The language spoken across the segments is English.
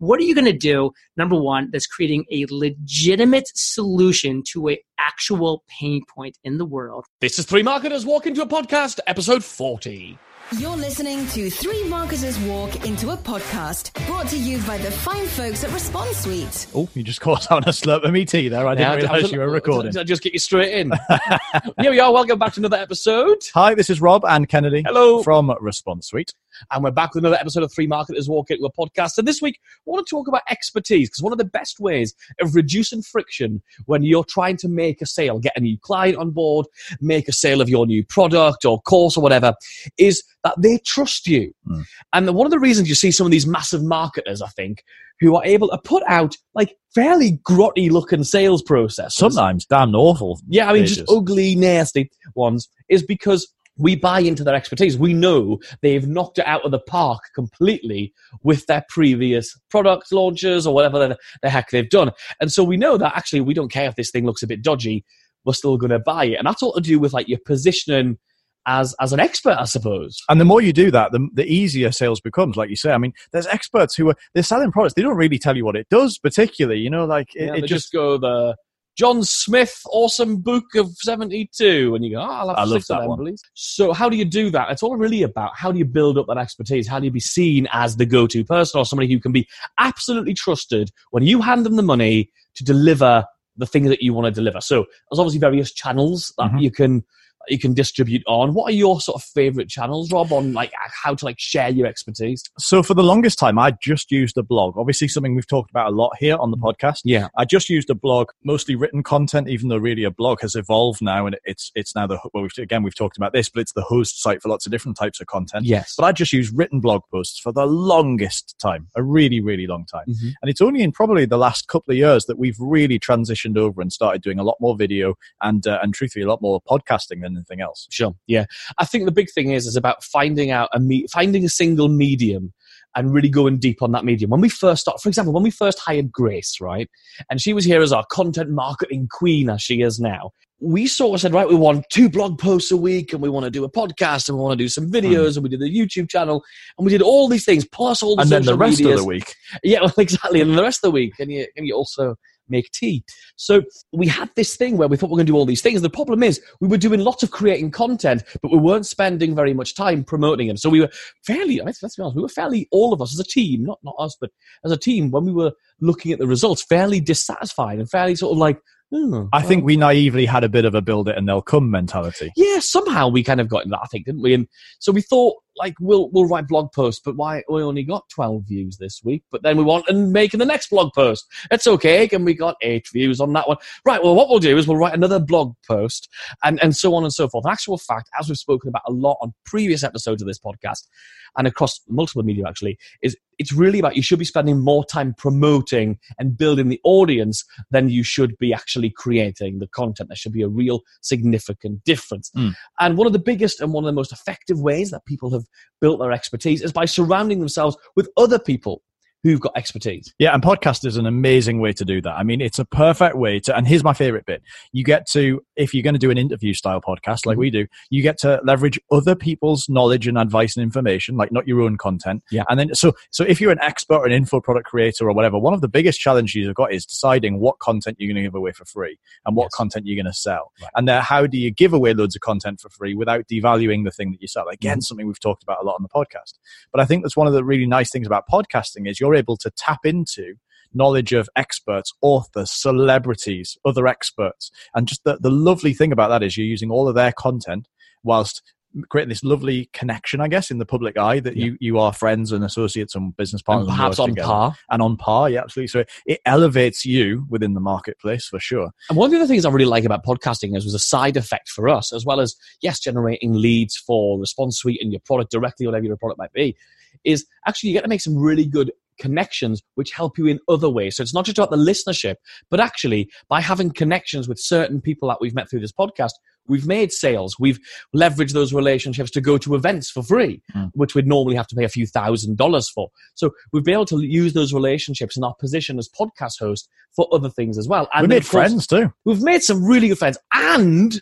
what are you going to do? Number one, that's creating a legitimate solution to a actual pain point in the world. This is Three Marketers Walk into a Podcast, episode 40. You're listening to Three Marketers Walk into a Podcast, brought to you by the fine folks at Response Suite. Oh, you just caught on a slurp of me tea there. I didn't Yeah, realise you were recording. Did I just get you straight in? Here we are. Welcome back to another episode. Hi, this is Rob and Kennedy. Hello. From Response Suite. And we're back with another episode of Three Marketers Walk Into a Podcast. And this week, I want to talk about expertise because one of the best ways of reducing friction when you're trying to make a sale, get a new client on board, make a sale of your new product or course or whatever, is that they trust you. Mm. And one of the reasons you see some of these massive marketers, I think, who are able to put out like fairly grotty looking sales processes. Sometimes damn awful. Yeah, I mean, just ugly, nasty ones, is because we buy into their expertise. We know they've knocked it out of the park completely with their previous product launches or whatever the, the heck they've done. And so we know that actually we don't care if this thing looks a bit dodgy, we're still going to buy it. And that's all to do with like your positioning as as an expert, I suppose. And the more you do that, the, the easier sales becomes. Like you say, I mean, there's experts who are they're selling products. They don't really tell you what it does, particularly. You know, like it, Yeah, it just just go the John Smith awesome book of 72 and you go, oh, I'll have I love six of that them, one. please. So how do you do that? It's all really about how do you build up that expertise? How do you be seen as the go-to person or somebody who can be absolutely trusted when you hand them the money to deliver the thing that you want to deliver? So there's obviously various channels that Mhm. you can you can distribute on. What are your sort of favorite channels, Rob, on like how to like share your expertise? so for the longest time, I just used a blog. Obviously, something we've talked about a lot here on the podcast. Yeah. I just used a blog, mostly written content, even though really a blog has evolved now, and it's it's now the well, we've, again we've talked about this, but it's the host site for lots of different types of content. Yes. But I just used written blog posts for the longest time, a really, really long time. Mhm. And it's only in probably the last couple of years that we've really transitioned over and started doing a lot more video and, uh, and truthfully, a lot more podcasting than anything else. Sure. Yeah. I think the big thing is is about finding out a me- finding a single medium and really going deep on that medium. When we first start, for example, when we first hired Grace, right, and she was here as our content marketing queen as she is now. We sort of said, right, we want two blog posts a week, and we want to do a podcast, and we want to do some hmm. videos, and we did the YouTube channel, and we did all these things plus all the And then the rest medias. of the week, Yeah, well, exactly. And the rest of the week, and you, and you also make tea. So we had this thing where we thought we are going to do all these things. The problem is we were doing lots of creating content, but we weren't spending very much time promoting them. So we were fairly, let's let's be honest, we were fairly, all of us as a team, not, not us, but as a team, when we were looking at the results, fairly dissatisfied and fairly sort of like, oh, I well, think we naively had a bit of a build it and they'll come mentality. yeah, somehow we kind of got in that, I think, didn't we? And so we thought, like, we'll we'll write blog posts, but why we only got twelve views this week? But then we want and making the next blog post. It's okay, and we got eight views on that one. Right. Well, what we'll do is we'll write another blog post, and and so on and so forth. In actual fact, as we've spoken about a lot on previous episodes of this podcast, and across multiple media, actually, is it's really about you should be spending more time promoting and building the audience than you should be actually creating the content. There should be a real significant difference. Hmm. And one of the biggest and one of the most effective ways that people have built their expertise is by surrounding themselves with other people who've got expertise. Yeah, and podcast is an amazing way to do that. I mean, it's a perfect way to, and here's my favorite bit. You get to, if you're going to do an interview style podcast like we do, you get to leverage other people's knowledge and advice and information, like not your own content. Yeah. And then, so, so if you're an expert or an info product creator or whatever, one of the biggest challenges you've got is deciding what content you're going to give away for free and what Yes. content you're going to sell. Right. And then how do you give away loads of content for free without devaluing the thing that you sell? Again, Mm-hmm. something we've talked about a lot on the podcast. But I think that's one of the really nice things about podcasting is you're able to tap into knowledge of experts, authors, celebrities, other experts. And just the, the lovely thing about that is you're using all of their content whilst creating this lovely connection, I guess, in the public eye that you, you are friends and associates and business partners. and perhaps on together. par. And on par, yeah, absolutely. So it, it elevates you within the marketplace for sure. And one of the other things I really like about podcasting is was a side effect for us, as well as yes, generating leads for Response Suite and your product directly, whatever your product might be, is actually you get to make some really good connections which help you in other ways. So it's not just about the listenership, but actually by having connections with certain people that we've met through this podcast, we've made sales. We've leveraged those relationships to go to events for free, Mm. which we'd normally have to pay a few thousand dollars for. So we've been able to use those relationships in our position as podcast host for other things as well. we made course, friends too. We've made some really good friends, and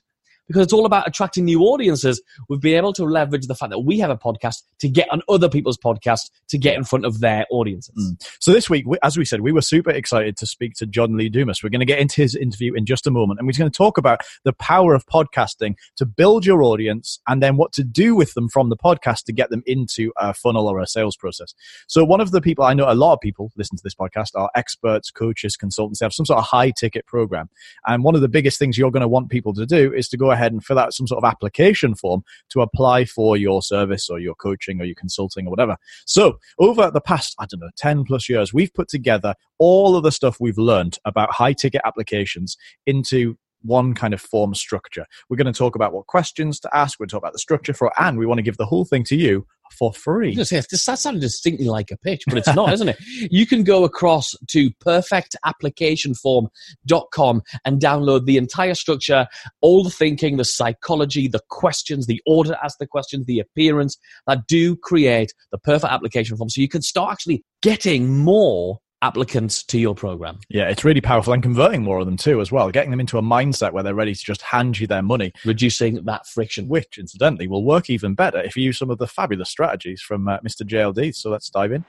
because it's all about attracting new audiences. We've been able to leverage the fact that we have a podcast to get on other people's podcasts to get in front of their audiences. Mm. So this week, as we said, we were super excited to speak to John Lee Dumas. We're going to get into his interview in just a moment, and we're going to talk about the power of podcasting to build your audience and then what to do with them from the podcast to get them into a funnel or a sales process. So one of the people I know, a lot of people listen to this podcast are experts, coaches, consultants. They have some sort of high ticket program. And one of the biggest things you're going to want people to do is to go ahead and fill out some sort of application form to apply for your service or your coaching or your consulting or whatever. So over the past, I don't know, 10 plus years, we've put together all of the stuff we've learned about high ticket applications into one kind of form structure. We're going to talk about what questions to ask. We're going to talk about the structure for and we want to give the whole thing to you for free. Say, that sounded distinctly like a pitch, but it's not, isn't it? You can go across to perfectapplicationform.com and download the entire structure, all the thinking, the psychology, the questions, the order to ask the questions, the appearance that do create the perfect application form. So you can start actually getting more applicants to your program. Yeah, it's really powerful and converting more of them too as well, getting them into a mindset where they're ready to just hand you their money, reducing that friction, which incidentally will work even better if you use some of the fabulous strategies from uh, Mr. JLD. So let's dive in.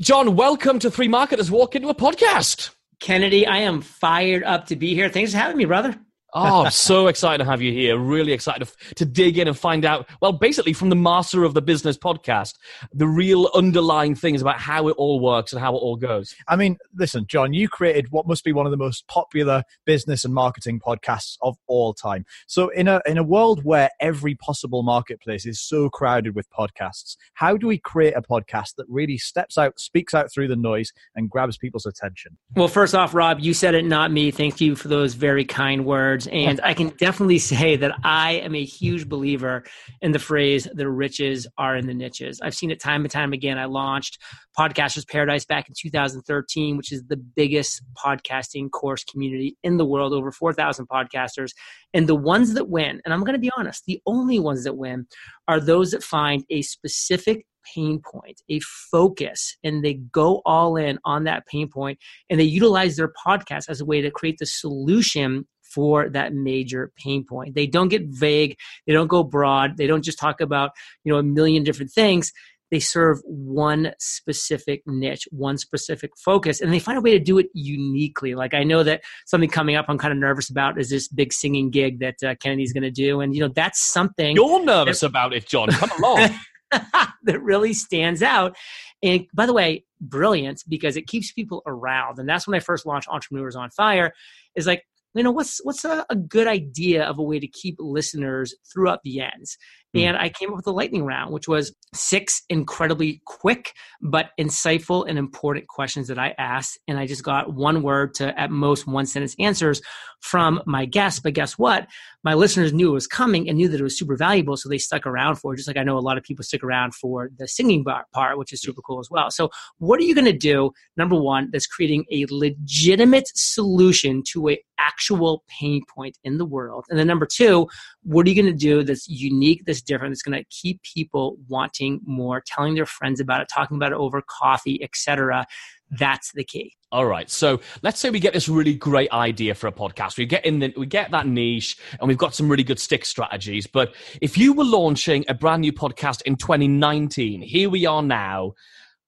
John, welcome to Three Marketers Walk into a podcast. Kennedy, I am fired up to be here. Thanks for having me, brother. Oh, I'm so excited to have you here. Really excited to, to, dig in and find out, well, basically from the master of the business podcast, the real underlying things about how it all works and how it all goes. I mean, listen, John, you created what must be one of the most popular business and marketing podcasts of all time. So in a, in a world where every possible marketplace is so crowded with podcasts, how do we create a podcast that really steps out, speaks out through the noise and grabs people's attention? Well, first off, Rob, you said it, not me. Thank you for those very kind words words. And I can definitely say that I am a huge believer in the phrase, the riches are in the niches. I've seen it time and time again. I launched Podcasters Paradise back in 2013, which is the biggest podcasting course community in the world, over 4,000 podcasters. And the ones that win, and I'm going to be honest, the only ones that win are those that find a specific pain point, a focus, and they go all in on that pain point and they utilize their podcast as a way to create the solution for that major pain point. They don't get vague, they don't go broad, they don't just talk about, you know, a million different things. They serve one specific niche, one specific focus, and they find a way to do it uniquely. Like I know that something coming up I'm kind of nervous about is this big singing gig that uh, Kennedy's going to do, and you know that's something you're nervous that, about it, John. Come along. that really stands out. And by the way, brilliant because it keeps people around. And that's when I first launched Entrepreneurs on Fire. Is like you know what's what's a, a, good idea of a way to keep listeners throughout the ends. Hmm. and i came up with a lightning round which was six incredibly quick but insightful and important questions that i asked and i just got one word to at most one sentence answers from my guests. But guess what? My listeners knew it was coming and knew that it was super valuable so they stuck around for it just like i know a lot of people stick around for the singing part which is super cool as well. So what are you going to do number one that's creating a legitimate solution to a actual pain point in the world? And then number two, what are you going to do that's unique, that's different, that's going to keep people wanting more, telling their friends about it, talking about it over coffee, etc. That's the key. All right. So let's say we get this really great idea for a podcast. We get in the, we get that niche and we've got some really good stick strategies. But if you were launching a brand new podcast in 2019, here we are now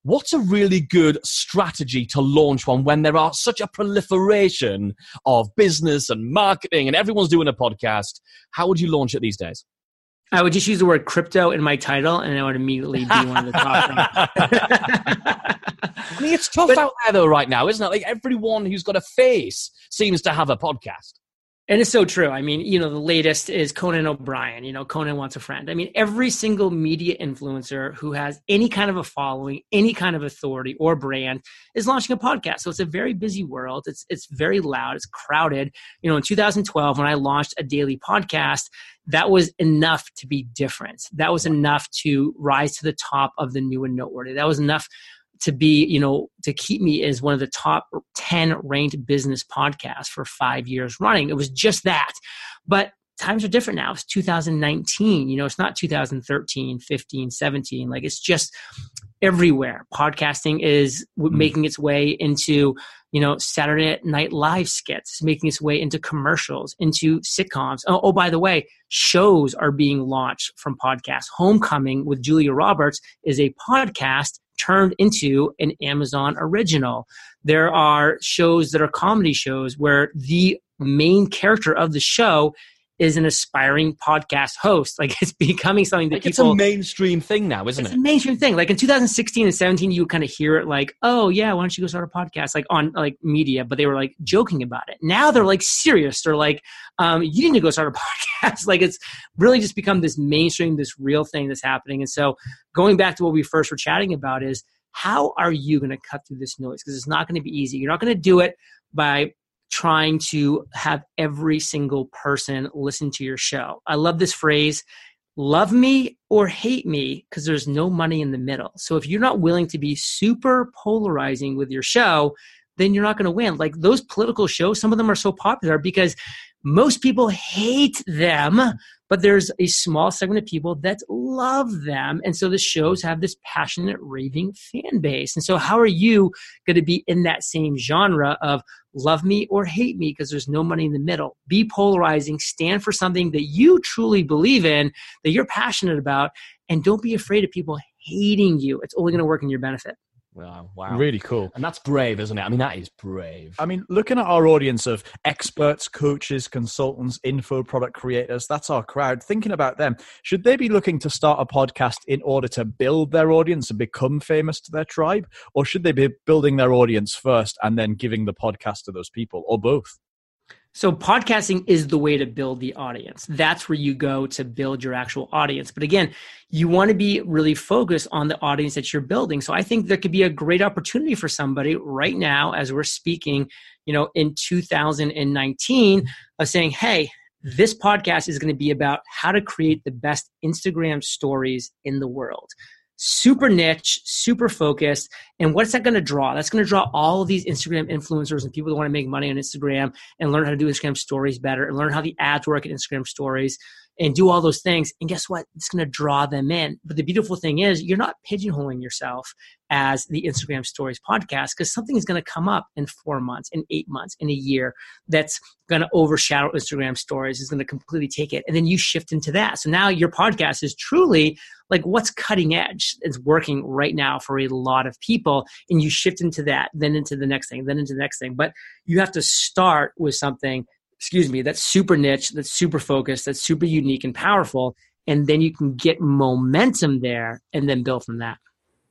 what's a really good strategy to launch one when there are such a proliferation of business and marketing and everyone's doing a podcast? How would you launch it these days? I would just use the word crypto in my title and I would immediately be one of the top. I mean, it's tough but, out there though right now, isn't it? Like everyone who's got a face seems to have a podcast. And it's so true. I mean, you know, the latest is Conan O'Brien. You know, Conan wants a friend. I mean, every single media influencer who has any kind of a following, any kind of authority or brand is launching a podcast. So it's a very busy world. It's it's very loud. It's crowded. You know, in 2012, when I launched a daily podcast, that was enough to be different. That was enough to rise to the top of the new and noteworthy. That was enough to be, you know, to keep me as one of the top 10 ranked business podcasts for five years running. It was just that. But times are different now. It's 2019, you know, it's not 2013, 15, 17. Like it's just, everywhere. Podcasting is Mm. making its way into you know Saturday Night Live skits, It's making its way into commercials, into sitcoms. Oh, oh, by the way, shows are being launched from podcasts. Homecoming with Julia Roberts is a podcast turned into an Amazon original. There are shows that are comedy shows where the main character of the show is an aspiring podcast host. Like it's becoming something that Like, it's a mainstream thing now, isn't it's it? a mainstream thing. Like in 2016 and 17, you kind of hear it like, oh yeah, why don't you go start a podcast? Like on like media, but they were like joking about it. Now they're like serious. They're like, um, you need to go start a podcast. like it's really just become this mainstream, this real thing that's happening. And so going back to what we first were chatting about is how are you going to cut through this noise? Because it's not going to be easy. You're not going to do it by trying to have every single person listen to your show. I love this phrase love me or hate me because there's no money in the middle. So if you're not willing to be super polarizing with your show, then you're not going to win. Like those political shows, some of them are so popular because most people hate them, but there's a small segment of people that love them. And so the shows have this passionate, raving fan base. And so, how are you going to be in that same genre of love me or hate me because there's no money in the middle? Be polarizing, stand for something that you truly believe in, that you're passionate about, and don't be afraid of people hating you. It's only going to work in your benefit. Wow, wow. Really cool. And that's brave, isn't it? I mean, that is brave. I mean, looking at our audience of experts, coaches, consultants, info product creators, that's our crowd. Thinking about them, should they be looking to start a podcast in order to build their audience and become famous to their tribe? Or should they be building their audience first and then giving the podcast to those people, or both? So podcasting is the way to build the audience. That's where you go to build your actual audience. But again, you want to be really focused on the audience that you're building. So I think there could be a great opportunity for somebody right now as we're speaking, you know, in 2019 of saying, "Hey, this podcast is going to be about how to create the best Instagram stories in the world." Super niche, super focused. And what's that going to draw? That's going to draw all of these Instagram influencers and people that want to make money on Instagram and learn how to do Instagram stories better and learn how the ads work in Instagram stories and do all those things. And guess what? It's going to draw them in. But the beautiful thing is, you're not pigeonholing yourself as the Instagram Stories podcast because something is going to come up in four months, in eight months, in a year that's going to overshadow Instagram Stories, is going to completely take it. And then you shift into that. So now your podcast is truly like what's cutting edge is working right now for a lot of people. And you shift into that, then into the next thing, then into the next thing. But you have to start with something excuse me, that's super niche, that's super focused, that's super unique and powerful. And then you can get momentum there and then build from that.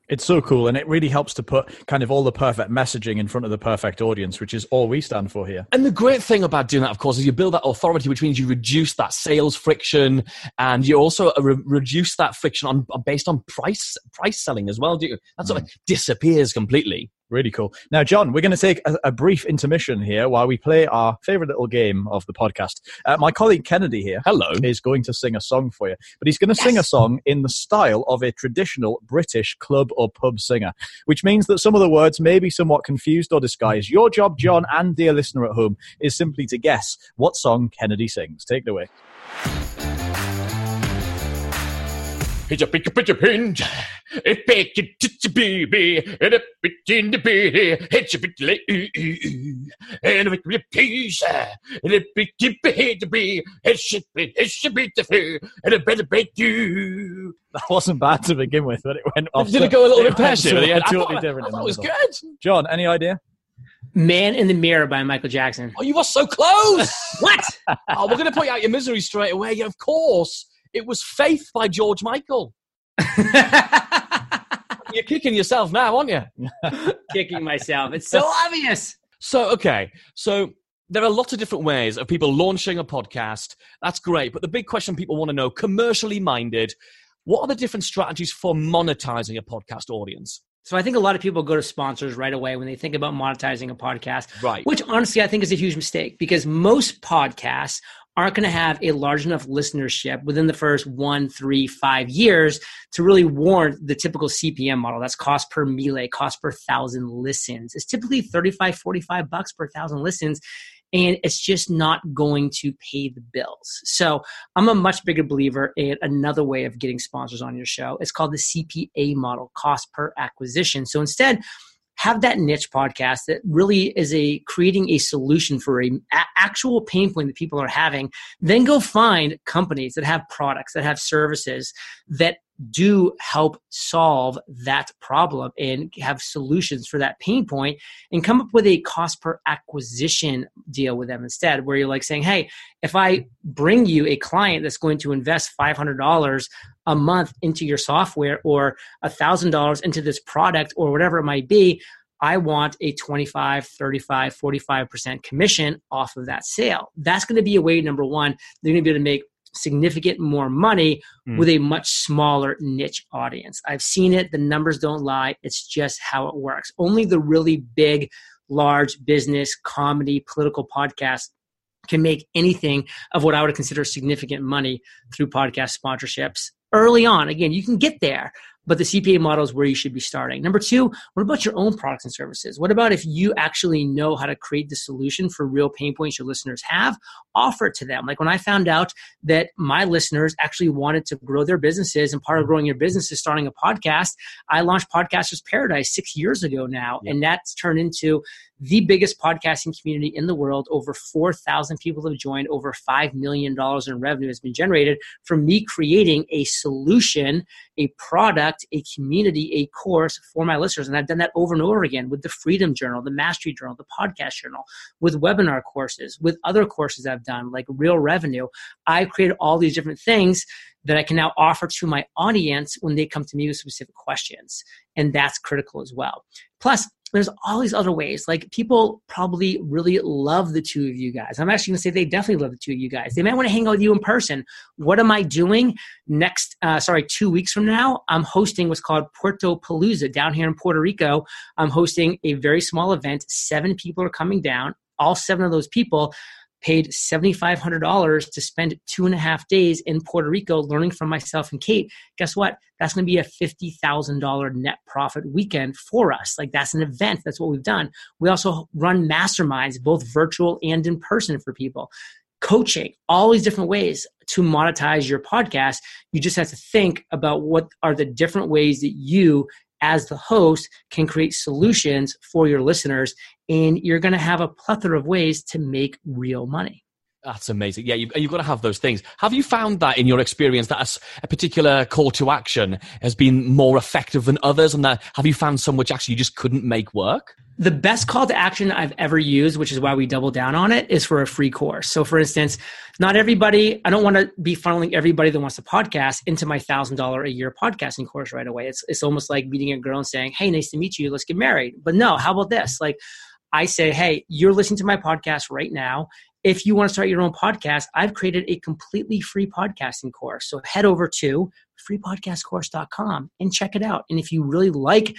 It's so cool, and it really helps to put kind of all the perfect messaging in front of the perfect audience, which is all we stand for here. And the great thing about doing that, of course, is you build that authority, which means you reduce that sales friction, and you also uh, re- reduce that friction on based on price price selling as well. Do you? That sort of disappears completely. Really cool. Now, John, we're going to take a, a, brief intermission here while we play our favorite little game of the podcast. Uh, my colleague Kennedy here Hello. is going to sing a song for you, but he's going to yes. sing a song in the style of a traditional British club or pub singer, which means that some of the words may be somewhat confused or disguised. Your job, John, and dear listener at home, is simply to guess what song Kennedy sings. Take it away. It's a pick a pitch a pinch. It pick it to baby. And a bit in the baby. It's a bit late. And a bit piece. And a bit to be to be. It should be, it should be the fair. And a better bet you. That wasn't bad to begin with, but it went off. Did it go a little bit passionate? Totally, I totally thought, different. I thought it was good. John, any idea? Man in the Mirror by Michael Jackson. Oh, you were so close. what? oh, we're going to put you out your misery straight away. Of course. It was Faith by George Michael. You're kicking yourself now, aren't you? Kicking myself. It's so obvious. So, okay. So, there are lots of different ways of people launching a podcast. That's great. But the big question people want to know, commercially minded, what are the different strategies for monetizing a podcast audience? So I think a lot of people go to sponsors right away when they think about monetizing a podcast. Right. Which honestly I think is a huge mistake because most podcasts aren't going to have a large enough listenership within the first one, three, five years to really warrant the typical CPM model. That's cost per mille, cost per thousand listens. It's typically 35, 45 bucks per thousand listens. and it's just not going to pay the bills. So I'm a much bigger believer in another way of getting sponsors on your show. It's called the CPA model, cost per acquisition. So instead, have that niche podcast that really is a creating a solution for a, a, actual pain point that people are having then go find companies that have products that have services that do help solve that problem and have solutions for that pain point and come up with a cost per acquisition deal with them instead where you're like saying hey if i bring you a client that's going to invest $500 a month into your software or $1000 into this product or whatever it might be I want a 25, 35, 45% commission off of that sale. That's going to be a way, number one, they're going to be able to make significant more money mm. with a much smaller niche audience. I've seen it. The numbers don't lie. It's just how it works. Only the really big, large business, comedy, political podcasts can make anything of what I would consider significant money through podcast sponsorships early on. Again, you can get there, but the CPA model is where you should be starting. Number two, what about your own products and services? What about if you actually know how to create the solution for real pain points your listeners have? Offer it to them. Like when I found out that my listeners actually wanted to grow their businesses, and part of growing your business is starting a podcast, I launched Podcasters Paradise six years ago now, yep. and that's turned into the biggest podcasting community in the world. Over 4,000 people have joined, over $5 million in revenue has been generated from me creating a solution, a product, a community, a course for my listeners. And I've done that over and over again with the Freedom Journal, the Mastery Journal, the Podcast Journal, with webinar courses, with other courses I've done, like Real Revenue. I've created all these different things that I can now offer to my audience when they come to me with specific questions. And that's critical as well. Plus, there's all these other ways. Like people probably really love the two of you guys. I'm actually going to say they definitely love the two of you guys. They might want to hang out with you in person. What am I doing next? Uh, sorry, two weeks from now, I'm hosting what's called Puerto Palooza down here in Puerto Rico. I'm hosting a very small event. Seven people are coming down. All seven of those people paid $7,500 to spend two and a half days in Puerto Rico learning from myself and Kate. Guess what? That's going to be a $50,000 net profit weekend for us. Like that's an event. That's what we've done. We also run masterminds, both virtual and in person for people. Coaching, all these different ways to monetize your podcast. You just have to think about what are the different ways that you as the host can create solutions for your listeners and you're going to have a plethora of ways to make real money that's amazing. Yeah, you've, you've, got to have those things. Have you found that in your experience that a, a, particular call to action has been more effective than others, and that have you found some which actually you just couldn't make work? The best call to action I've ever used, which is why we double down on it, is for a free course. So, for instance, not everybody, I don't want to be funneling everybody that wants to podcast into my thousand dollar a year podcasting course right away. It's it's almost like meeting a girl and saying, "Hey, nice to meet you. Let's get married." But no, how about this? Like I say, hey, you're listening to my podcast right now. If you want to start your own podcast, I've created a completely free podcasting course. So head over to freepodcastcourse.com and check it out. And if you really like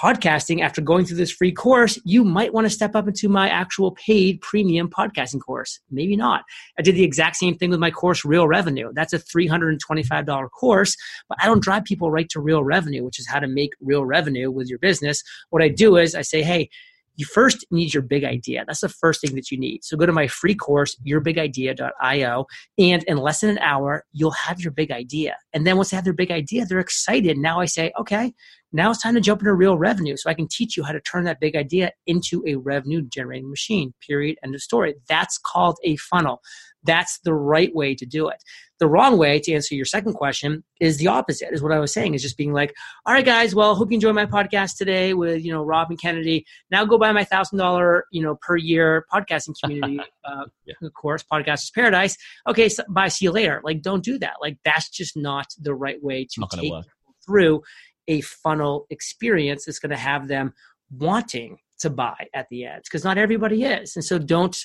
podcasting after going through this free course, you might want to step up into my actual paid premium podcasting course. Maybe not. I did the exact same thing with my course, Real Revenue. That's a $325 course, but I don't drive people right to real revenue, which is how to make real revenue with your business. What I do is I say, hey, you first need your big idea. That's the first thing that you need. So go to my free course, yourbigidea.io, and in less than an hour, you'll have your big idea. And then once they have their big idea, they're excited. Now I say, okay, now it's time to jump into real revenue. So I can teach you how to turn that big idea into a revenue generating machine. Period. End of story. That's called a funnel. That's the right way to do it. The wrong way to answer your second question is the opposite, is what I was saying, is just being like, all right, guys, well, hope you enjoy my podcast today with, you know, Rob and Kennedy. Now go buy my thousand dollar, you know, per year podcasting community uh, yeah. course, Podcasters Paradise. Okay, so, bye, see you later. Like, don't do that. Like, that's just not the right way to take work. through a funnel experience that's going to have them wanting to buy at the end because not everybody is. And so don't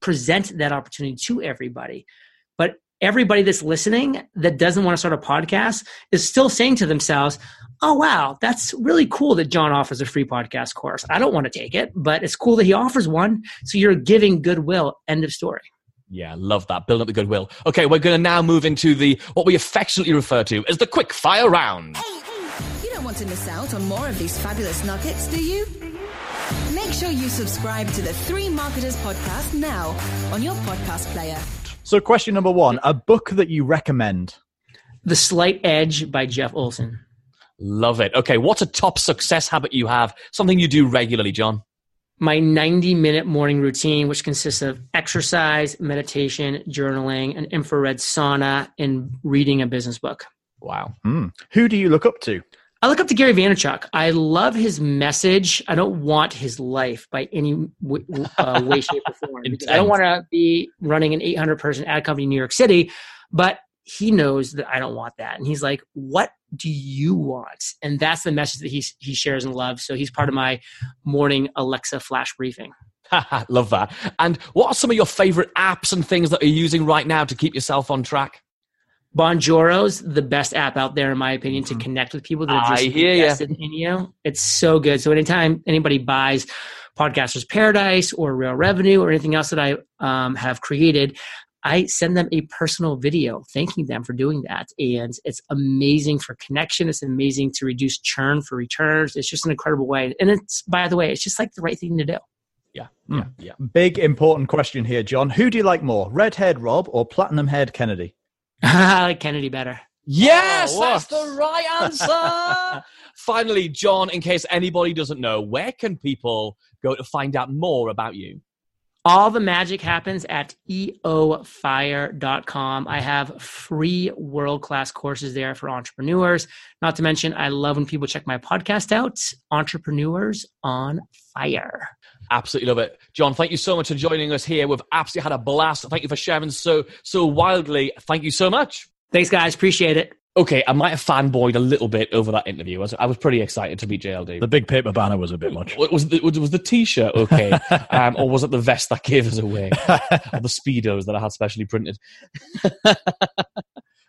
present that opportunity to everybody. But everybody that's listening that doesn't want to start a podcast is still saying to themselves, oh, wow, that's really cool that John offers a free podcast course. I don't want to take it, but it's cool that he offers one. So you're giving goodwill. End of story. Yeah, love that. Building up the goodwill. Okay, we're going to now move into the what we affectionately refer to as the quick fire round. You don't want to miss out on more of these fabulous nuggets, do you? Make sure you subscribe to the Three Marketers podcast now on your podcast player. So, question number one a book that you recommend. The Slight Edge by Jeff Olson. Love it. Okay, what's a top success habit you have? Something you do regularly, John? My 90 minute morning routine, which consists of exercise, meditation, journaling, an infrared sauna, and reading a business book. Wow. Hmm. Who do you look up to? I look up to Gary Vaynerchuk. I love his message. I don't want his life by any w- uh, way, shape, or form. I don't want to be running an 800 person ad company in New York City, but he knows that I don't want that. And he's like, what do you want? And that's the message that he, he shares and loves. So he's part of my morning Alexa flash briefing. Love that. And what are some of your favorite apps and things that you're using right now to keep yourself on track? Bonjoro's the best app out there, in my opinion, to connect with people that have Mm-hmm. Just hear ya. invested in you. It's so good. So anytime anybody buys Podcasters Paradise or Real Revenue or anything else that I um, have created, I send them a personal video thanking them for doing that. And it's amazing for connection. It's amazing to reduce churn for returns. It's just an incredible way. And it's, by the way, it's just like the right thing to do. Yeah, Hmm. yeah, yeah. Big important question here, John. Who do you like more, redhead Rob or platinum head Kennedy? I like Kennedy better. Yes, Oh, that's the right answer. Finally, John, in case anybody doesn't know, where can people go to find out more about you? All the magic happens at eofire.com. I have free world class courses there for entrepreneurs. Not to mention, I love when people check my podcast out Entrepreneurs on Fire. Absolutely love it. John, thank you so much for joining us here. We've absolutely had a blast. Thank you for sharing so so wildly. Thank you so much. Thanks, guys. Appreciate it. Okay, I might have fanboyed a little bit over that interview. I was, I was pretty excited to meet JLD. The big paper banner was a bit much. Was, was, the, was the t-shirt okay, um, or was it the vest that gave us away, or the speedos that I had specially printed?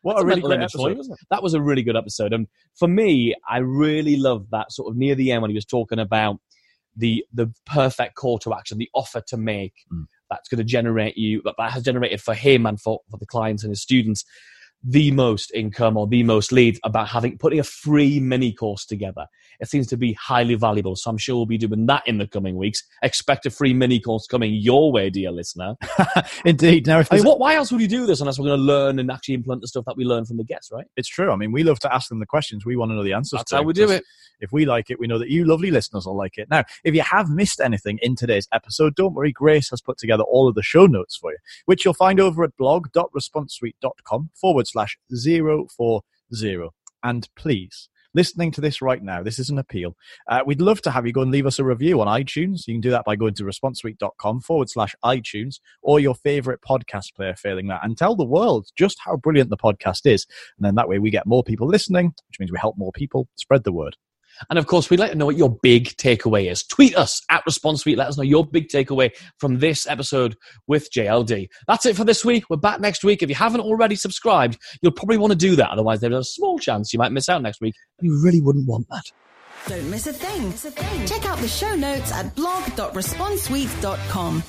What That's a really mental great image for you, episode. wasn't it? That was a really good episode, and for me, I really loved that sort of near the end when he was talking about the the perfect call to action, the offer to make Mm. that's going to generate you that that has generated for him and for, for the clients and his students the most income or the most leads about having putting a free mini course together. It seems to be highly valuable. So I'm sure we'll be doing that in the coming weeks. Expect a free mini course coming your way, dear listener. Indeed. Now, if I mean, what, why else would you do this unless we're going to learn and actually implement the stuff that we learn from the guests, right? it's true. I mean, we love to ask them the questions. We want to know the answers. That's to how we do it. If we like it, we know that you lovely listeners will like it. Now, if you have missed anything in today's episode, don't worry. Grace has put together all of the show notes for you, which you'll find over at blog.responsesuite.com forward slash 040. And please, listening to this right now, this is an appeal. Uh, we'd love to have you go and leave us a review on iTunes. You can do that by going to responsesuite.com forward slash iTunes or your favorite podcast player failing that and tell the world just how brilliant the podcast is. And then that way we get more people listening, which means we help more people spread the word. And of course, we'd like to know what your big takeaway is. Tweet us at Response Suite. Let us know your big takeaway from this episode with JLD. That's it for this week. We're back next week. If you haven't already subscribed, you'll probably want to do that. Otherwise, there's a small chance you might miss out next week. You really wouldn't want that. Don't miss a thing. Check out the show notes at blog.responsesuite.com.